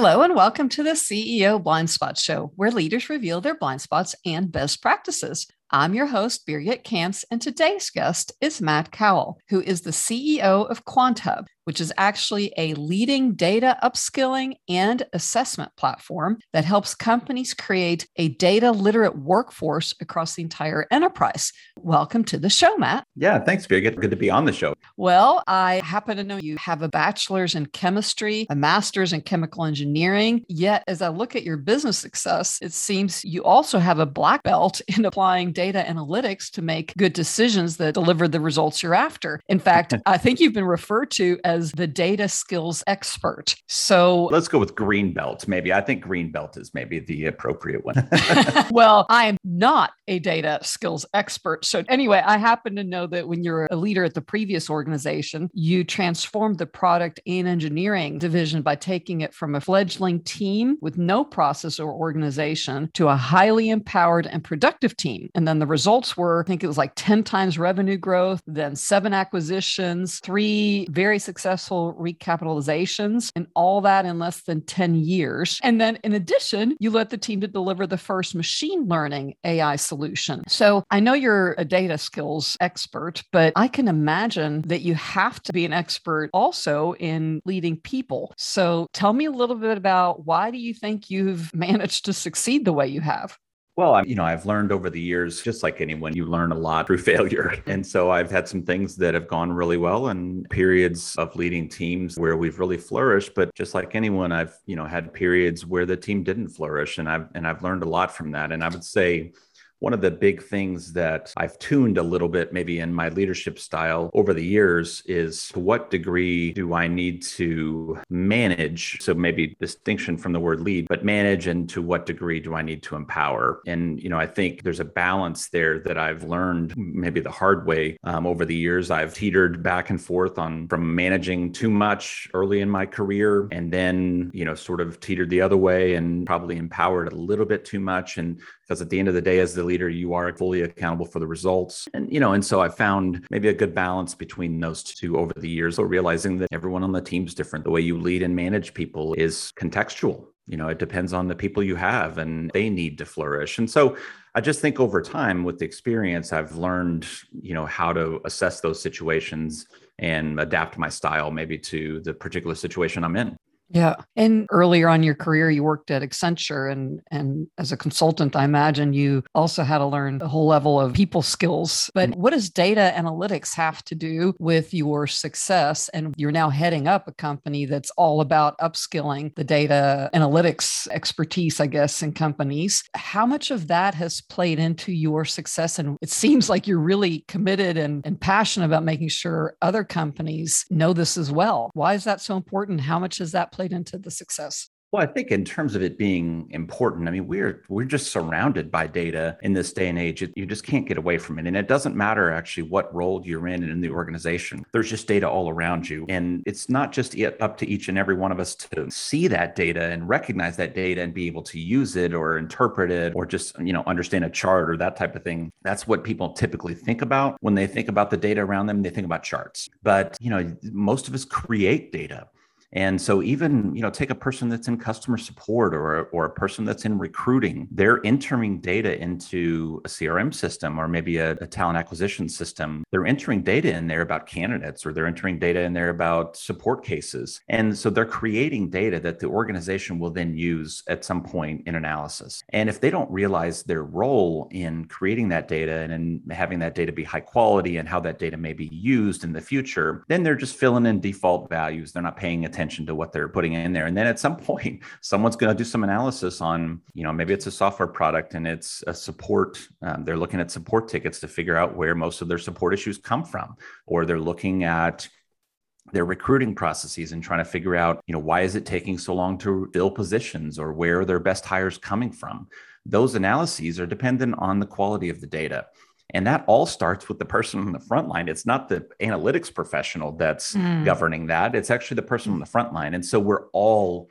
Hello, and welcome to the CEO Blind Spot Show, where leaders reveal their blind spots and best practices. I'm your host, Birgit Kamps, and today's guest is Matt Cowell, who is the CEO of QuantHub, which is actually a leading data upskilling and assessment platform that helps companies create a data literate workforce across the entire enterprise. Welcome to the show, Matt. Yeah, thanks, Birgit. Good to be on the show. Well, I happen to know you have a bachelor's in chemistry, a master's in chemical engineering. Yet, as I look at your business success, it seems you also have a black belt in applying data analytics to make good decisions that deliver the results you're after. In fact, I think you've been referred to as the data skills expert. So let's go with green belt, maybe. I think green belt is maybe the appropriate one. well, I am not a data skills expert. So, anyway, I happen to know that when you're a leader at the previous organization, you transformed the product and engineering division by taking it from a fledgling team with no process or organization to a highly empowered and productive team. And then the results were, I think it was like 10 times revenue growth, then seven acquisitions, three very successful recapitalizations and all that in less than 10 years. And then in addition, you led the team to deliver the first machine learning AI solution. So I know you're a data skills expert, but I can imagine that you have to be an expert also in leading people. So tell me a little bit about why do you think you've managed to succeed the way you have? Well, I, you know, I've learned over the years, just like anyone, you learn a lot through failure. And so I've had some things that have gone really well and periods of leading teams where we've really flourished. But just like anyone, I've, you know, had periods where the team didn't flourish. And I've and I've learned a lot from that. And I would say one of the big things that I've tuned a little bit, maybe in my leadership style over the years, is to what degree do I need to manage? So maybe distinction from the word lead, but manage, and to what degree do I need to empower? And, you know, I think there's a balance there that I've learned maybe the hard way um, over the years. I've teetered back and forth on from managing too much early in my career and then, you know, sort of teetered the other way and probably empowered a little bit too much. And because at the end of the day, as the leader, you are fully accountable for the results. And, you know, and so I found maybe a good balance between those two over the years. So realizing that everyone on the team is different. The way you lead and manage people is contextual. You know, it depends on the people you have and they need to flourish. And so I just think over time with the experience, I've learned, you know, how to assess those situations and adapt my style maybe to the particular situation I'm in. Yeah. And earlier on your career, you worked at Accenture and and as a consultant, I imagine you also had to learn a whole level of people skills. But what does data analytics have to do with your success? And you're now heading up a company that's all about upskilling the data analytics expertise, I guess, in companies. How much of that has played into your success? And it seems like you're really committed and, and passionate about making sure other companies know this as well. Why is that so important? How much does that played into the success? Well, I think in terms of it being important, I mean, we're we're just surrounded by data in this day and age. You just can't get away from it, and it doesn't matter actually what role you're in in the organization. There's just data all around you, and it's not just up to each and every one of us to see that data and recognize that data and be able to use it or interpret it or just you know understand a chart or that type of thing. That's what people typically think about when they think about the data around them. They think about charts, but you know, most of us create data and so even, you know, take a person that's in customer support or, or a person that's in recruiting, they're entering data into a CRM system or maybe a, a talent acquisition system. They're entering data in there about candidates or they're entering data in there about support cases. And so they're creating data that the organization will then use at some point in analysis. And if they don't realize their role in creating that data and in having that data be high quality and how that data may be used in the future, then they're just filling in default values. They're not paying attention attention to what they're putting in there. And then at some point, someone's going to do some analysis on, you know, maybe it's a software product and it's a support. Um, they're looking at support tickets to figure out where most of their support issues come from, or they're looking at their recruiting processes and trying to figure out, you know, why is it taking so long to fill positions or where are their best hires coming from? Those analyses are dependent on the quality of the data. And that all starts with the person on the front line. It's not the analytics professional that's mm. governing that. It's actually the person on the front line. And so we're all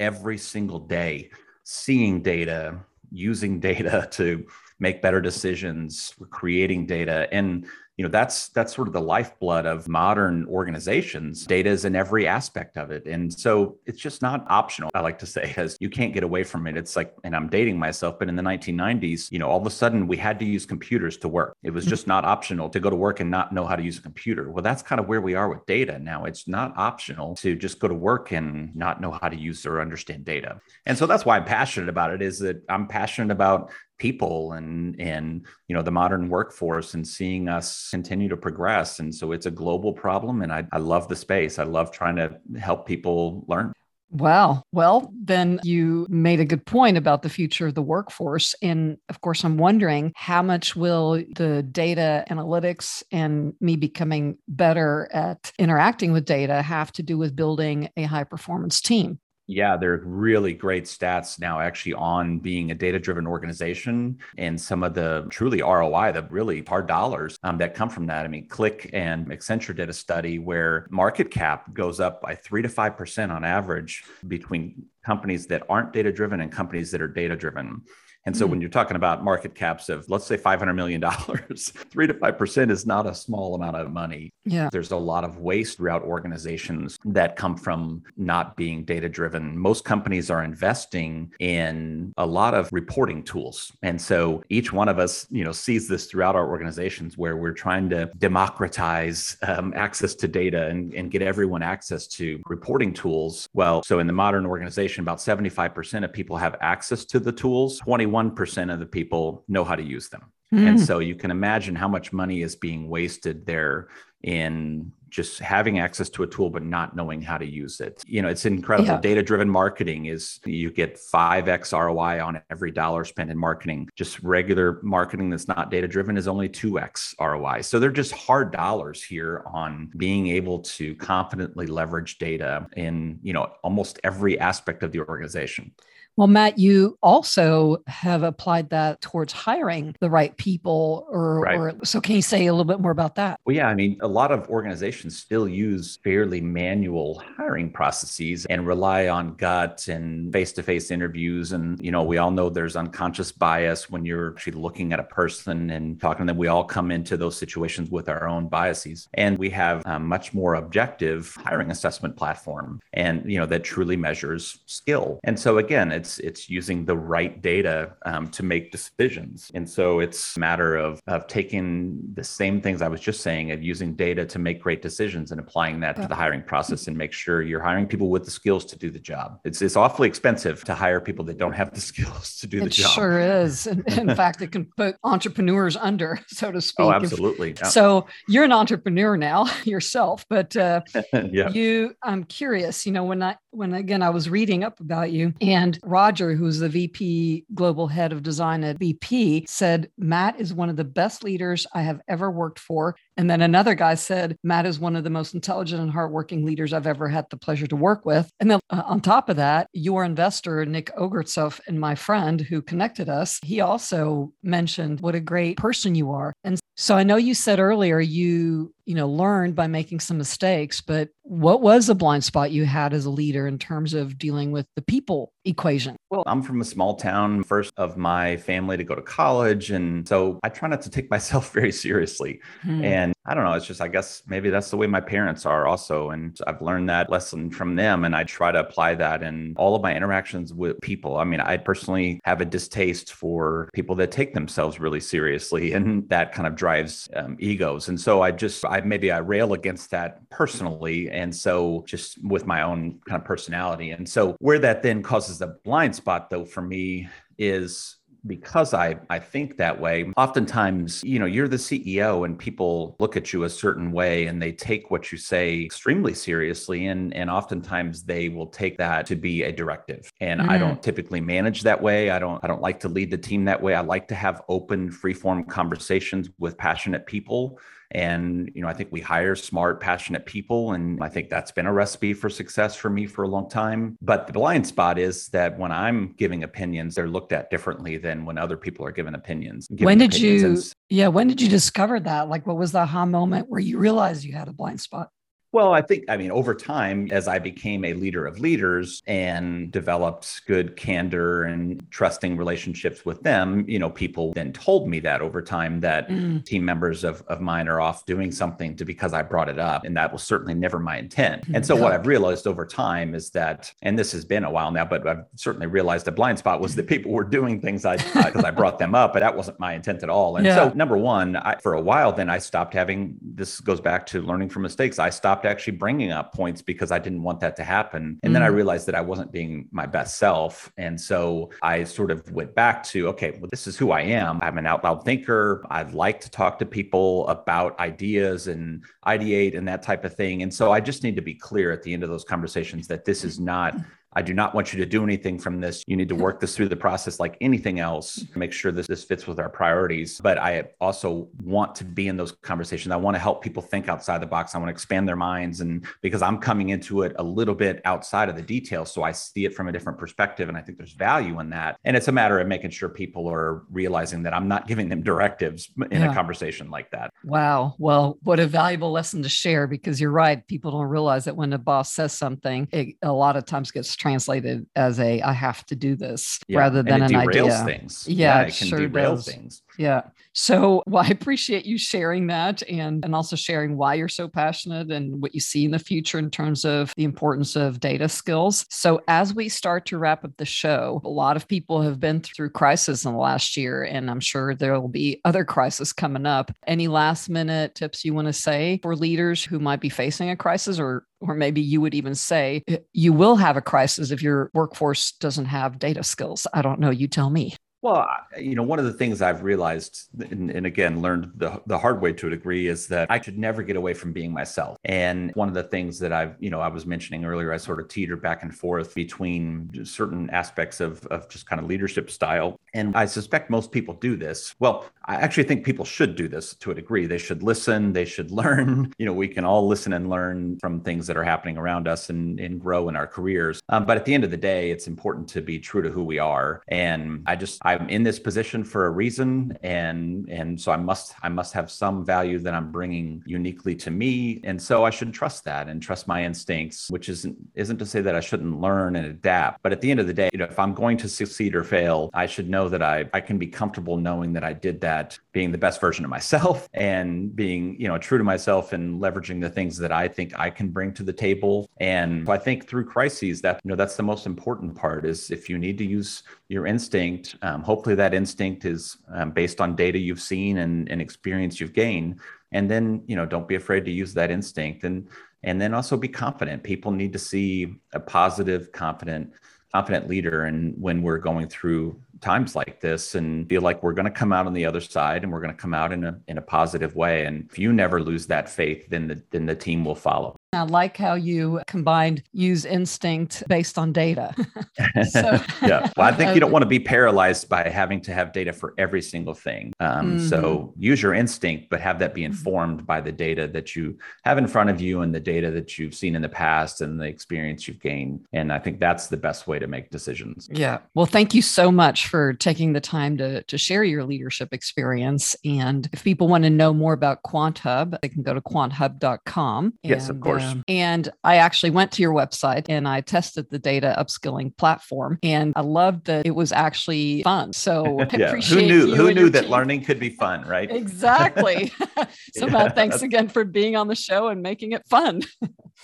every single day seeing data, using data to make better decisions, we're creating data. And you know that's that's sort of the lifeblood of modern organizations. Data is in every aspect of it. And so it's just not optional i like to say because you can't get away from it. It's like and i'm dating myself but in the 1990s you know all of a sudden we had to use computers to work. It was mm-hmm. just not optional to go to work and not know how to use a computer. Well that's kind of where we are with data now. It's not optional to just go to work and not know how to use or understand data. And so that's why i'm passionate about it is that i'm passionate about people and and you know the modern workforce and seeing us continue to progress and so it's a global problem and I, I love the space i love trying to help people learn Wow. Well, then you made a good point about the future of the workforce. And of course, I'm wondering how much will the data analytics and me becoming better at interacting with data have to do with building a high performance team? Yeah, there are really great stats now actually on being a data driven organization and some of the truly ROI, the really hard dollars um, that come from that. I mean, Qlik and Accenture did a study where market cap goes up by three to 5% on average between companies that aren't data driven and companies that are data driven. And so mm-hmm. when you're talking about market caps of, let's say, $500 million, 3 to 5% is not a small amount of money. Yeah. There's a lot of waste throughout organizations that come from not being data driven. Most companies are investing in a lot of reporting tools. And so each one of us, you know, sees this throughout our organizations where we're trying to democratize um, access to data and, and get everyone access to reporting tools. Well, so in the modern organization, about 75% of people have access to the tools. 21 1% of the people know how to use them. Mm. And so you can imagine how much money is being wasted there in just having access to a tool but not knowing how to use it. You know, it's incredible. Yeah. Data driven marketing is you get 5x ROI on every dollar spent in marketing. Just regular marketing that's not data driven is only 2x ROI. So they're just hard dollars here on being able to confidently leverage data in, you know, almost every aspect of the organization. Well, Matt, you also have applied that towards hiring the right people, or, right. or, so. Can you say a little bit more about that? Well, yeah, I mean, a lot of organizations still use fairly manual hiring processes and rely on gut and face-to-face interviews. And you know, we all know there's unconscious bias when you're actually looking at a person and talking to them. We all come into those situations with our own biases, and we have a much more objective hiring assessment platform, and you know that truly measures skill. And so again, it's it's using the right data um, to make decisions. And so it's a matter of of taking the same things I was just saying of using data to make great decisions and applying that to the hiring process and make sure you're hiring people with the skills to do the job. It's it's awfully expensive to hire people that don't have the skills to do it the job. It sure is. In, in fact, it can put entrepreneurs under, so to speak. Oh, absolutely. If, yeah. So you're an entrepreneur now yourself, but uh, yeah. you, I'm curious. You know, when I when again I was reading up about you and Roger, who's the VP global head of design at BP, said Matt is one of the best leaders I have ever worked for. And then another guy said Matt is one of the most intelligent and hardworking leaders I've ever had the pleasure to work with. And then uh, on top of that, your investor Nick Ogurtsov and my friend who connected us, he also mentioned what a great person you are. And so I know you said earlier you you know learned by making some mistakes but what was the blind spot you had as a leader in terms of dealing with the people equation? Well i'm from a small town first of my family to go to college and so i try not to take myself very seriously. Hmm. and i don't know it's just i guess maybe that's the way my parents are also and i've learned that lesson from them and i try to apply that in all of my interactions with people. I mean i personally have a distaste for people that take themselves really seriously and that kind of drives um, egos. And so i just I maybe I rail against that personally. And so just with my own kind of personality. And so where that then causes a blind spot though for me is because I, I think that way, oftentimes, you know, you're the CEO and people look at you a certain way and they take what you say extremely seriously. And, and oftentimes they will take that to be a directive. And mm-hmm. I don't typically manage that way. I don't, I don't like to lead the team that way. I like to have open, free form conversations with passionate people and, you know, I think we hire smart, passionate people. And I think that's been a recipe for success for me for a long time. But the blind spot is that when I'm giving opinions, they're looked at differently than when other people are given opinions. When did opinions. you, and, yeah, when did you discover that? Like, what was the aha moment where you realized you had a blind spot? Well, I think, I mean, over time, as I became a leader of leaders and developed good candor and trusting relationships with them, you know, people then told me that over time that mm. team members of, of mine are off doing something to because I brought it up. And that was certainly never my intent. And so, what I've realized over time is that, and this has been a while now, but I've certainly realized a blind spot was that people were doing things I, because I, I brought them up, but that wasn't my intent at all. And yeah. so, number one, I, for a while, then I stopped having this goes back to learning from mistakes. I stopped actually bringing up points because I didn't want that to happen. And mm then I mm. realized that I wasn't being my best self. And so I sort of went back to, okay, well, this is who I am. I'm an out loud thinker. I like to talk to people about ideas and ideate and that type of thing. And so I just need to be clear at the end of those conversations that this is not I do not want you to do anything from this. You need to work this through the process like anything else, make sure that this fits with our priorities. But I also want to be in those conversations. I want to help people think outside the box. I want to expand their minds. And because I'm coming into it a little bit outside of the details, so I see it from a different perspective. And I think there's value in that. And it's a matter of making sure people are realizing that I'm not giving them directives in yeah. a conversation like that. Wow. Well, what a valuable lesson to share because you're right. People don't realize that when a boss says something, it a lot of times gets translated as a I have to do this yeah. rather than an idea. Things. Yeah, yeah it, it can sure derail does. things. Yeah. So well, I appreciate you sharing that and, and also sharing why you're so passionate and what you see in the future in terms of the importance of data skills. So as we start to wrap up the show, a lot of people have been through crisis in the last year, and I'm sure there will be other crises coming up. Any last minute tips you want to say for leaders who might be facing a crisis or or maybe you would even say you will have a crisis if your workforce doesn't have data skills. I don't know. You tell me. Well, you know, one of the things I've realized, and, and, again, learned the, the hard way to a degree, is that I could never get away from being myself. And one of the things that I've, you know, I was mentioning earlier, I sort of teeter back and forth between certain aspects of, of just kind of leadership style. And I suspect most people do this. Well, I actually think people should do this to a degree. They should listen, they should learn. You know, we can all listen and learn from things that are happening around us and, and grow in our careers. Um, but at the end of the day, it's important to be true to who we are. And I just, I I'm in this position for a reason, and and so I must I must have some value that I'm bringing uniquely to me, and so I should trust that and trust my instincts, which isn't isn't to say that I shouldn't learn and adapt, but at the end of the day, you know, if I'm going to succeed or fail, I should know that I I can be comfortable knowing that I did that, being the best version of myself, and being you know true to myself and leveraging the things that I think I can bring to the table. And I think through crises, that you know that's the most important part is if you need to use your instinct. Um, hopefully, that instinct is um, based on data you've seen and, and experience you've gained. And then, you know, don't be afraid to use that instinct, and and then also be confident. People need to see a positive, confident, confident leader. And when we're going through times like this, and feel like we're going to come out on the other side, and we're going to come out in a in a positive way. And if you never lose that faith, then the then the team will follow. I like how you combined use instinct based on data. so, yeah. Well, I think you don't want to be paralyzed by having to have data for every single thing. Um, mm-hmm. So use your instinct, but have that be mm-hmm. informed by the data that you have in front of you and the data that you've seen in the past and the experience you've gained. And I think that's the best way to make decisions. Yeah. Well, thank you so much for taking the time to, to share your leadership experience. And if people want to know more about QuantHub, they can go to quanthub.com. Yes, of course. And I actually went to your website and I tested the data upskilling platform, and I loved that it was actually fun. So I yeah. appreciate who knew who knew that team. learning could be fun, right? Exactly. so yeah. thanks again for being on the show and making it fun.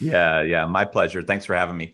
yeah, yeah, my pleasure. Thanks for having me.